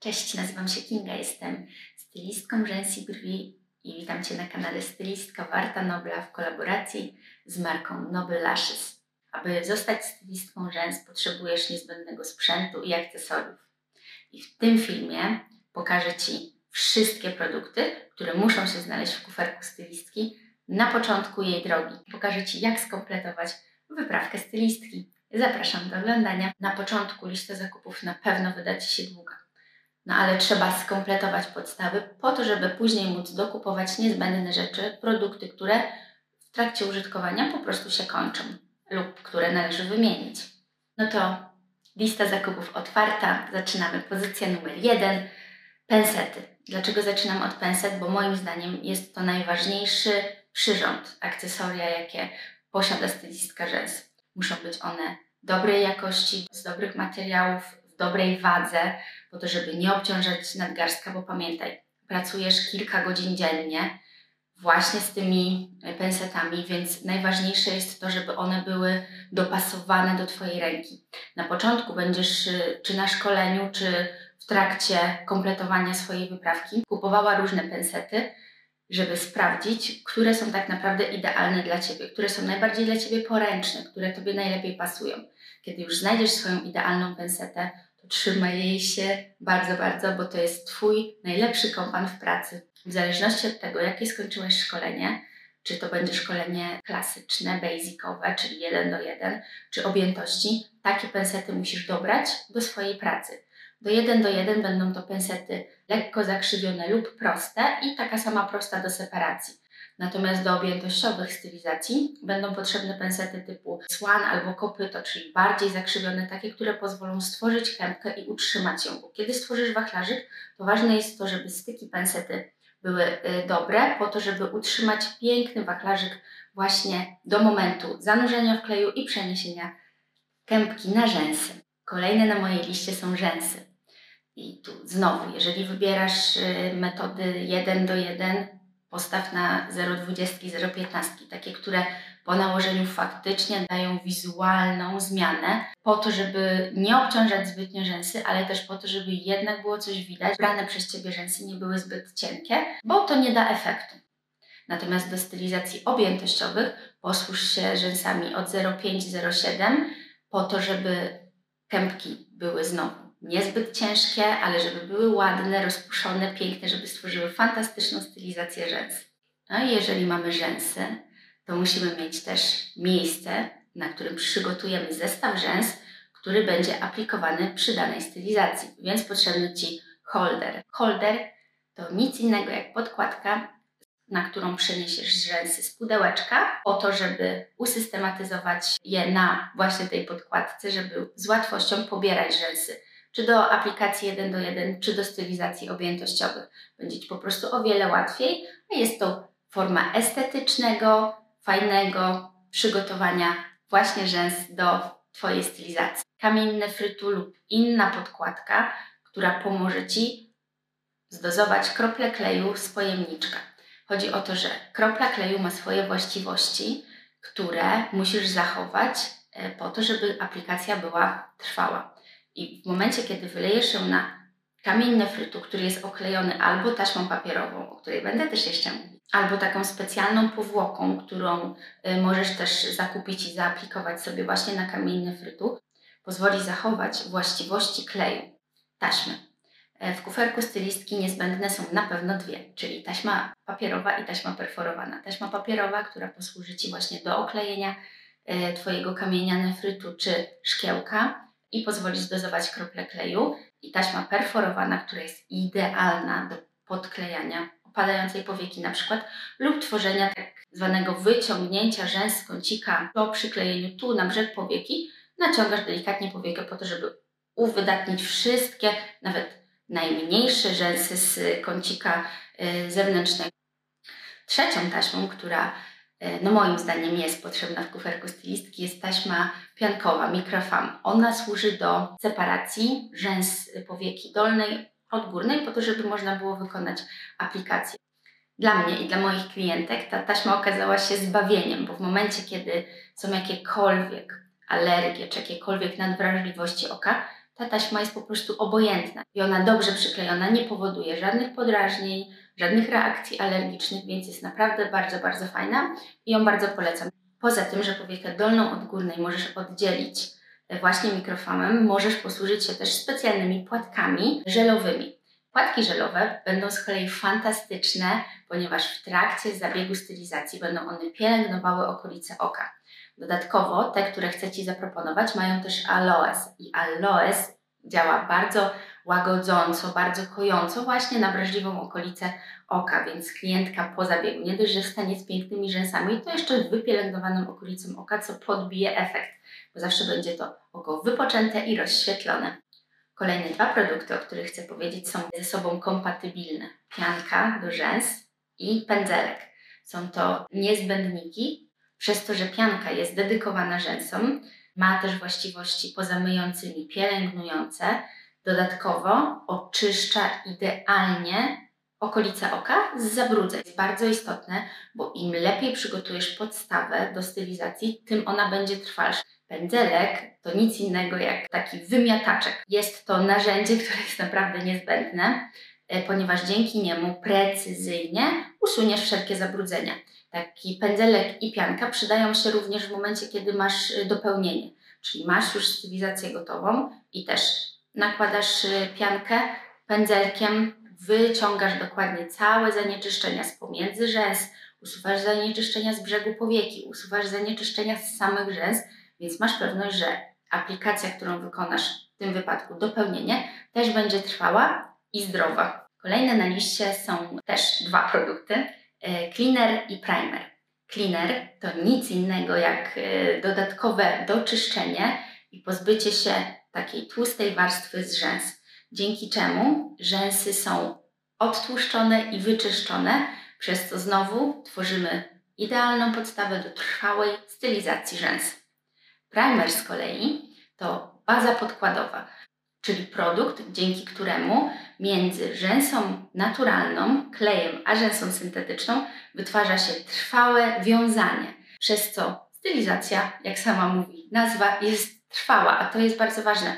Cześć, nazywam się Kinga, jestem stylistką rzęs i brwi i witam Cię na kanale Stylistka Warta Nobla w kolaboracji z marką Noble Lashes. Aby zostać stylistką rzęs potrzebujesz niezbędnego sprzętu i akcesoriów. I w tym filmie pokażę Ci wszystkie produkty, które muszą się znaleźć w kuferku stylistki na początku jej drogi. Pokażę Ci jak skompletować wyprawkę stylistki. Zapraszam do oglądania. Na początku lista zakupów na pewno wyda Ci się długa. No ale trzeba skompletować podstawy po to, żeby później móc dokupować niezbędne rzeczy, produkty, które w trakcie użytkowania po prostu się kończą lub które należy wymienić. No to lista zakupów otwarta. Zaczynamy. Pozycja numer jeden. Pensety. Dlaczego zaczynam od penset? Bo moim zdaniem jest to najważniejszy przyrząd, akcesoria, jakie posiada stylistka rzęs. Muszą być one dobrej jakości, z dobrych materiałów, dobrej wadze, po to, żeby nie obciążać nadgarstka, bo pamiętaj, pracujesz kilka godzin dziennie właśnie z tymi pensetami, więc najważniejsze jest to, żeby one były dopasowane do Twojej ręki. Na początku będziesz y, czy na szkoleniu, czy w trakcie kompletowania swojej wyprawki kupowała różne pensety, żeby sprawdzić, które są tak naprawdę idealne dla Ciebie, które są najbardziej dla Ciebie poręczne, które Tobie najlepiej pasują. Kiedy już znajdziesz swoją idealną pensetę, to trzymaj jej się bardzo, bardzo, bo to jest Twój najlepszy kompan w pracy. W zależności od tego, jakie skończyłeś szkolenie, czy to będzie szkolenie klasyczne, basicowe, czyli jeden do jeden, czy objętości, takie pensety musisz dobrać do swojej pracy. Do 1 do 1 będą to pensety lekko zakrzywione lub proste i taka sama prosta do separacji. Natomiast do objętościowych stylizacji będą potrzebne pensety typu swan albo kopyto, czyli bardziej zakrzywione, takie, które pozwolą stworzyć kępkę i utrzymać ją. Bo kiedy stworzysz wachlarzyk, to ważne jest to, żeby styki pensety były y, dobre, po to, żeby utrzymać piękny wachlarzyk właśnie do momentu zanurzenia w kleju i przeniesienia kępki na rzęsy. Kolejne na mojej liście są rzęsy. I tu znowu, jeżeli wybierasz y, metody 1 do 1, postaw na 0,20, 0,15, takie, które po nałożeniu faktycznie dają wizualną zmianę, po to, żeby nie obciążać zbytnio rzęsy, ale też po to, żeby jednak było coś widać. Brane przez Ciebie rzęsy nie były zbyt cienkie, bo to nie da efektu. Natomiast do stylizacji objętościowych posłuż się rzęsami od 0,5-0,7 po to, żeby kępki były znowu niezbyt ciężkie, ale żeby były ładne, rozpuszczone, piękne, żeby stworzyły fantastyczną stylizację rzęs. No i jeżeli mamy rzęsy, to musimy mieć też miejsce, na którym przygotujemy zestaw rzęs, który będzie aplikowany przy danej stylizacji. Więc potrzebny Ci holder. Holder to nic innego jak podkładka, na którą przeniesiesz rzęsy z pudełeczka, po to, żeby usystematyzować je na właśnie tej podkładce, żeby z łatwością pobierać rzęsy czy do aplikacji 1 do 1, czy do stylizacji objętościowych. Będzie Ci po prostu o wiele łatwiej, a jest to forma estetycznego, fajnego przygotowania właśnie rzęs do Twojej stylizacji. Kamienny frytu lub inna podkładka, która pomoże Ci zdozować krople kleju z pojemniczka. Chodzi o to, że kropla kleju ma swoje właściwości, które musisz zachować e, po to, żeby aplikacja była trwała. I w momencie, kiedy wylejesz ją na kamień nefrytu, który jest oklejony albo taśmą papierową, o której będę też jeszcze mówić, albo taką specjalną powłoką, którą y, możesz też zakupić i zaaplikować sobie właśnie na kamień nefrytu, pozwoli zachować właściwości kleju, taśmy. E, w kuferku stylistki niezbędne są na pewno dwie, czyli taśma papierowa i taśma perforowana. Taśma papierowa, która posłuży Ci właśnie do oklejenia e, Twojego kamienia nefrytu czy szkiełka, i pozwoli zdozować krople kleju. I taśma perforowana, która jest idealna do podklejania opadającej powieki na przykład lub tworzenia tak zwanego wyciągnięcia rzęs kącika po przyklejeniu tu na brzeg powieki. Naciągasz delikatnie powiekę po to, żeby uwydatnić wszystkie, nawet najmniejsze rzęsy z kącika y, zewnętrznego. Trzecią taśmą, która no moim zdaniem jest potrzebna w kuferku stylistki, jest taśma piankowa, mikrofam. Ona służy do separacji rzęs powieki dolnej od górnej, po to, żeby można było wykonać aplikację. Dla mnie i dla moich klientek ta taśma okazała się zbawieniem, bo w momencie, kiedy są jakiekolwiek alergie czy jakiekolwiek nadwrażliwości oka, ta taśma jest po prostu obojętna i ona dobrze przyklejona nie powoduje żadnych podrażnień, żadnych reakcji alergicznych, więc jest naprawdę bardzo, bardzo fajna i ją bardzo polecam. Poza tym, że powiekę dolną od górnej możesz oddzielić e, właśnie mikrofamem, możesz posłużyć się też specjalnymi płatkami żelowymi. Płatki żelowe będą z kolei fantastyczne, ponieważ w trakcie zabiegu stylizacji będą one pielęgnowały okolice oka. Dodatkowo te, które chcę Ci zaproponować, mają też aloes i aloes działa bardzo łagodząco, bardzo kojąco właśnie na wrażliwą okolicę oka, więc klientka po zabiegu nie dość, że stanie z pięknymi rzęsami, to jeszcze wypielęgnowaną okolicą oka, co podbije efekt, bo zawsze będzie to oko wypoczęte i rozświetlone. Kolejne dwa produkty, o których chcę powiedzieć, są ze sobą kompatybilne. Pianka do rzęs i pędzelek. Są to niezbędniki, przez to, że pianka jest dedykowana rzęsom, ma też właściwości pozamyjącymi, pielęgnujące, dodatkowo oczyszcza idealnie okolice oka z zabrudzeń. Jest bardzo istotne, bo im lepiej przygotujesz podstawę do stylizacji, tym ona będzie trwalsza. Pędzelek to nic innego jak taki wymiataczek. Jest to narzędzie, które jest naprawdę niezbędne, e, ponieważ dzięki niemu precyzyjnie usuniesz wszelkie zabrudzenia. Taki pędzelek i pianka przydają się również w momencie, kiedy masz e, dopełnienie. Czyli masz już stylizację gotową i też nakładasz e, piankę pędzelkiem, wyciągasz dokładnie całe zanieczyszczenia z pomiędzy rzęs, usuwasz zanieczyszczenia z brzegu powieki, usuwasz zanieczyszczenia z samych rzęs, więc masz pewność, że aplikacja, którą wykonasz w tym wypadku, dopełnienie, też będzie trwała i zdrowa. Kolejne na liście są też dwa produkty: e, cleaner i primer. Cleaner to nic innego jak e, dodatkowe doczyszczenie i pozbycie się takiej tłustej warstwy z rzęs, dzięki czemu rzęsy są odtłuszczone i wyczyszczone, przez co znowu tworzymy idealną podstawę do trwałej stylizacji rzęs. Primer z kolei to baza podkładowa, czyli produkt, dzięki któremu między rzęsą naturalną, klejem, a rzęsą syntetyczną wytwarza się trwałe wiązanie, przez co stylizacja, jak sama mówi nazwa, jest trwała, a to jest bardzo ważne,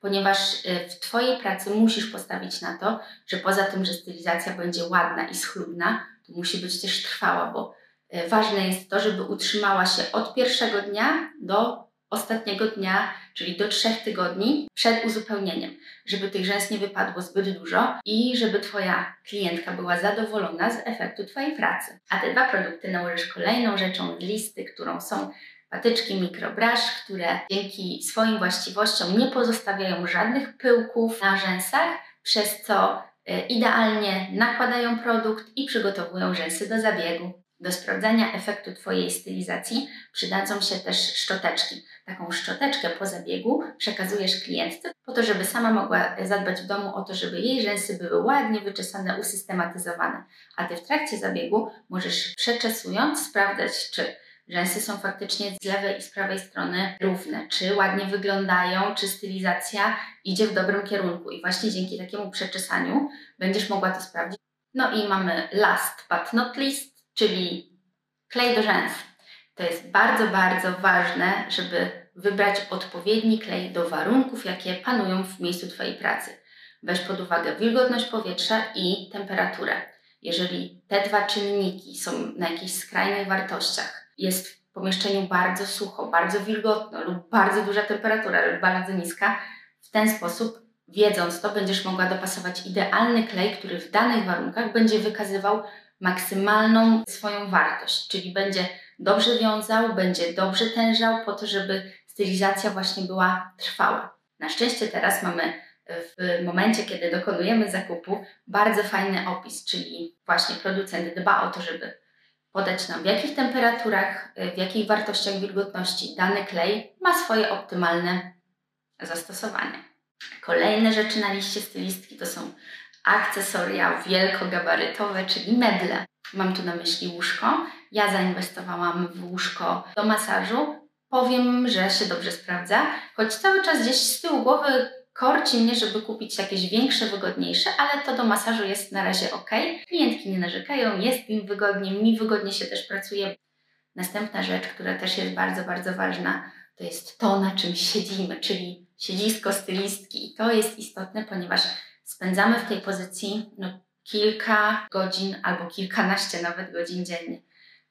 ponieważ y, w Twojej pracy musisz postawić na to, że poza tym, że stylizacja będzie ładna i schludna, to musi być też trwała, bo y, ważne jest to, żeby utrzymała się od pierwszego dnia do ostatniego dnia, czyli do trzech tygodni przed uzupełnieniem, żeby tych rzęs nie wypadło zbyt dużo i żeby Twoja klientka była zadowolona z efektu Twojej pracy. A te dwa produkty nałożysz kolejną rzeczą listy, którą są patyczki mikrobrush, które dzięki swoim właściwościom nie pozostawiają żadnych pyłków na rzęsach, przez co e, idealnie nakładają produkt i przygotowują rzęsy do zabiegu. Do sprawdzania efektu Twojej stylizacji przydadzą się też szczoteczki. Taką szczoteczkę po zabiegu przekazujesz klientce po to, żeby sama mogła zadbać w domu o to, żeby jej rzęsy były ładnie wyczesane, usystematyzowane. A Ty w trakcie zabiegu możesz przeczesując sprawdzać, czy rzęsy są faktycznie z lewej i z prawej strony równe, czy ładnie wyglądają, czy stylizacja idzie w dobrym kierunku. I właśnie dzięki takiemu przeczesaniu będziesz mogła to sprawdzić. No i mamy last but not least, czyli klej do rzęs. To jest bardzo, bardzo ważne, żeby wybrać odpowiedni klej do warunków, jakie panują w miejscu Twojej pracy. Weź pod uwagę wilgotność powietrza i temperaturę. Jeżeli te dwa czynniki są na jakichś skrajnych wartościach, jest w pomieszczeniu bardzo sucho, bardzo wilgotno lub bardzo duża temperatura lub bardzo niska, w ten sposób, wiedząc to, będziesz mogła dopasować idealny klej, który w danych warunkach będzie wykazywał maksymalną swoją wartość, czyli będzie dobrze wiązał, będzie dobrze tężał po to, żeby stylizacja właśnie była trwała. Na szczęście teraz mamy w momencie, kiedy dokonujemy zakupu, bardzo fajny opis, czyli właśnie producent dba o to, żeby podać nam w jakich temperaturach, w jakich wartościach wilgotności dany klej ma swoje optymalne zastosowanie. Kolejne rzeczy na liście stylistki to są akcesoria wielkogabarytowe, czyli meble. Mam tu na myśli łóżko. Ja zainwestowałam w łóżko do masażu. Powiem, że się dobrze sprawdza, choć cały czas gdzieś z tyłu głowy korci mnie, żeby kupić jakieś większe, wygodniejsze, ale to do masażu jest na razie ok. Klientki nie narzekają, jest im wygodnie, mi wygodnie się też pracuje. Następna rzecz, która też jest bardzo, bardzo ważna, to jest to, na czym siedzimy, czyli siedzisko stylistki. I to jest istotne, ponieważ spędzamy w tej pozycji no, kilka godzin albo kilkanaście nawet godzin dziennie.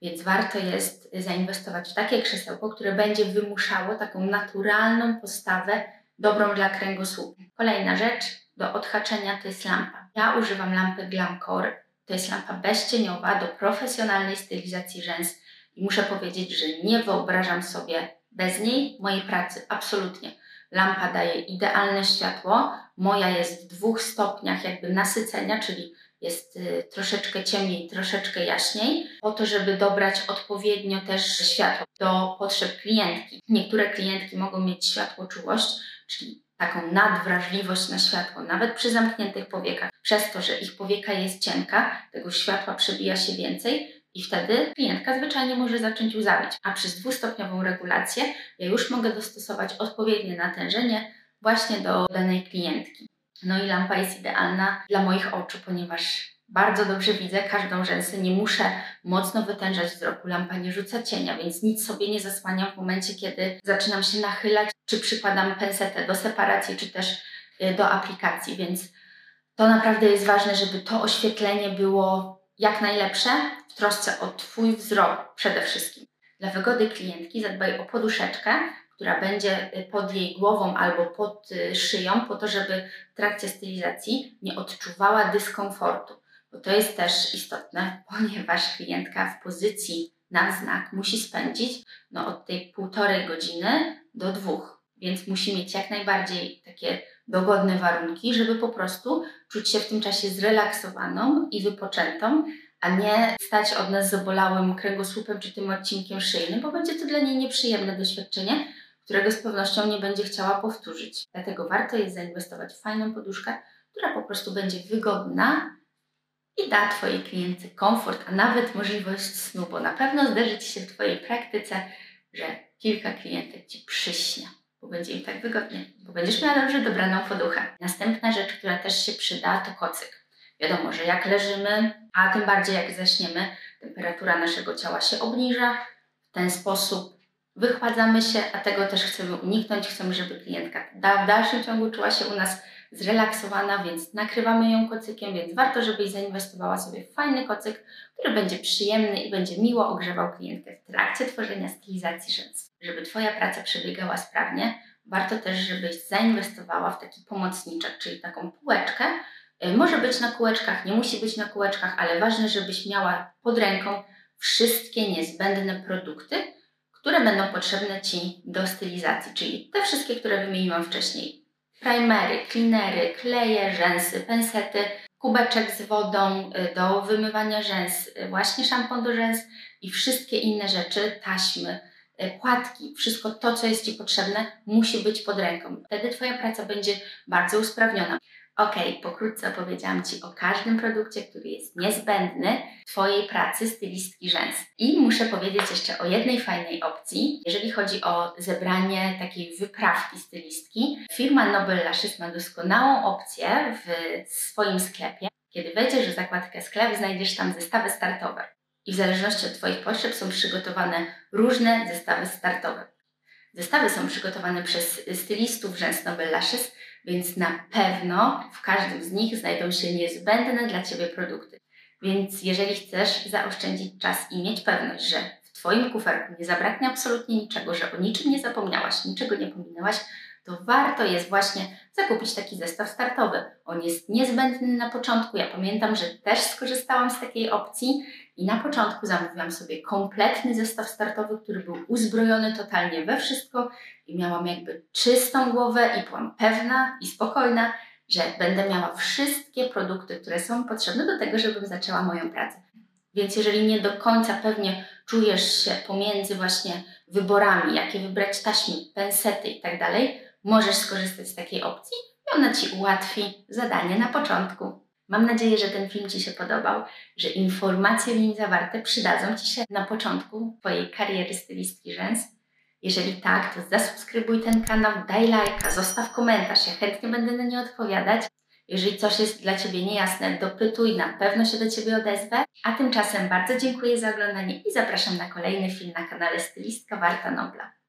Więc warto jest zainwestować w takie krzesełko, które będzie wymuszało taką naturalną postawę, dobrą dla kręgosłupa. Kolejna rzecz do odhaczenia to jest lampa. Ja używam lampy Glamcore. To jest lampa bezcieniowa do profesjonalnej stylizacji rzęs. I muszę powiedzieć, że nie wyobrażam sobie bez niej mojej pracy. Absolutnie. Lampa daje idealne światło. Moja jest w dwóch stopniach jakby nasycenia, czyli jest y, troszeczkę ciemniej, troszeczkę jaśniej, po to, żeby dobrać odpowiednio też światło do potrzeb klientki. Niektóre klientki mogą mieć światło czułość, czyli taką nadwrażliwość na światło, nawet przy zamkniętych powiekach. Przez to, że ich powieka jest cienka, tego światła przebija się więcej i wtedy klientka zwyczajnie może zacząć łzawić. A przez dwustopniową regulację ja już mogę dostosować odpowiednie natężenie właśnie do danej klientki. No i lampa jest idealna dla moich oczu, ponieważ bardzo dobrze widzę każdą rzęsę, nie muszę mocno wytężać wzroku, lampa nie rzuca cienia, więc nic sobie nie zasłaniam w momencie, kiedy zaczynam się nachylać, czy przykładam pensetę do separacji, czy też y, do aplikacji, więc to naprawdę jest ważne, żeby to oświetlenie było jak najlepsze w trosce o Twój wzrok przede wszystkim. Dla wygody klientki zadbaj o poduszeczkę, która będzie y, pod jej głową albo pod y, szyją, po to, żeby w trakcie stylizacji nie odczuwała dyskomfortu. Bo to jest też istotne, ponieważ klientka w pozycji na znak musi spędzić no, od tej półtorej godziny do dwóch. Więc musi mieć jak najbardziej takie dogodne warunki, żeby po prostu czuć się w tym czasie zrelaksowaną i wypoczętą, a nie stać od nas zabolałym kręgosłupem czy tym odcinkiem szyjnym, bo będzie to dla niej nieprzyjemne doświadczenie, którego z pewnością nie będzie chciała powtórzyć. Dlatego warto jest zainwestować w fajną poduszkę, która po prostu będzie wygodna i da Twojej klientce komfort, a nawet możliwość snu, bo na pewno zdarzy Ci się w Twojej praktyce, że kilka klientek Ci przyśnie, bo będzie im tak wygodnie, bo będziesz miała dobrze dobraną poduchę. Następna rzecz, która też się przyda, to kocyk. Wiadomo, że jak leżymy, a tym bardziej jak zaśniemy, temperatura naszego ciała się obniża. W ten sposób wychładzamy się, a tego też chcemy uniknąć. Chcemy, żeby klientka w dalszym ciągu czuła się u nas zrelaksowana, więc nakrywamy ją kocykiem, więc warto, żebyś zainwestowała sobie w fajny kocyk, który będzie przyjemny i będzie miło ogrzewał klientkę w trakcie tworzenia stylizacji rzęs. Żeby Twoja praca przebiegała sprawnie, warto też, żebyś zainwestowała w taki pomocniczek, czyli taką półeczkę. Y, może być na kółeczkach, nie musi być na kółeczkach, ale ważne, żebyś miała pod ręką wszystkie niezbędne produkty, które będą potrzebne Ci do stylizacji, czyli te wszystkie, które wymieniłam wcześniej. Primery, cleanery, kleje, rzęsy, pensety, kubeczek z wodą y, do wymywania rzęs, y, właśnie szampon do rzęs i wszystkie inne rzeczy, taśmy, y, płatki, wszystko to, co jest Ci potrzebne, musi być pod ręką. Wtedy Twoja praca będzie bardzo usprawniona. Ok, pokrótce opowiedziałam Ci o każdym produkcie, który jest niezbędny Twojej pracy stylistki rzęs. I muszę powiedzieć jeszcze o jednej fajnej opcji, jeżeli chodzi o zebranie takiej wyprawki stylistki. Firma Nobel Lashes ma doskonałą opcję w swoim sklepie. Kiedy wejdziesz w zakładkę sklep, znajdziesz tam zestawy startowe. I w zależności od Twoich potrzeb są przygotowane różne zestawy startowe. Zestawy są przygotowane przez stylistów rzęs Nobel Lashes, więc na pewno w każdym z nich znajdą się niezbędne dla Ciebie produkty. Więc jeżeli chcesz zaoszczędzić czas i mieć pewność, że w Twoim kuferku nie zabraknie absolutnie niczego, że o niczym nie zapomniałaś, niczego nie pominęłaś, to warto jest właśnie zakupić taki zestaw startowy. On jest niezbędny na początku. Ja pamiętam, że też skorzystałam z takiej opcji i na początku zamówiłam sobie kompletny zestaw startowy, który był uzbrojony totalnie we wszystko i miałam jakby czystą głowę i byłam pewna i spokojna, że będę miała wszystkie produkty, które są potrzebne do tego, żebym zaczęła moją pracę. Więc jeżeli nie do końca pewnie czujesz się pomiędzy właśnie wyborami, jakie wybrać taśmy, pensety i tak możesz skorzystać z takiej opcji i ona Ci ułatwi zadanie na początku. Mam nadzieję, że ten film Ci się podobał, że informacje w nim zawarte przydadzą Ci się na początku Twojej kariery stylistki rzęs. Jeżeli tak, to zasubskrybuj ten kanał, daj lajka, zostaw komentarz, ja chętnie będę na nie odpowiadać. Jeżeli coś jest dla Ciebie niejasne, dopytuj, na pewno się do Ciebie odezwę. A tymczasem bardzo dziękuję za oglądanie i zapraszam na kolejny film na kanale Stylistka Warta Nobla.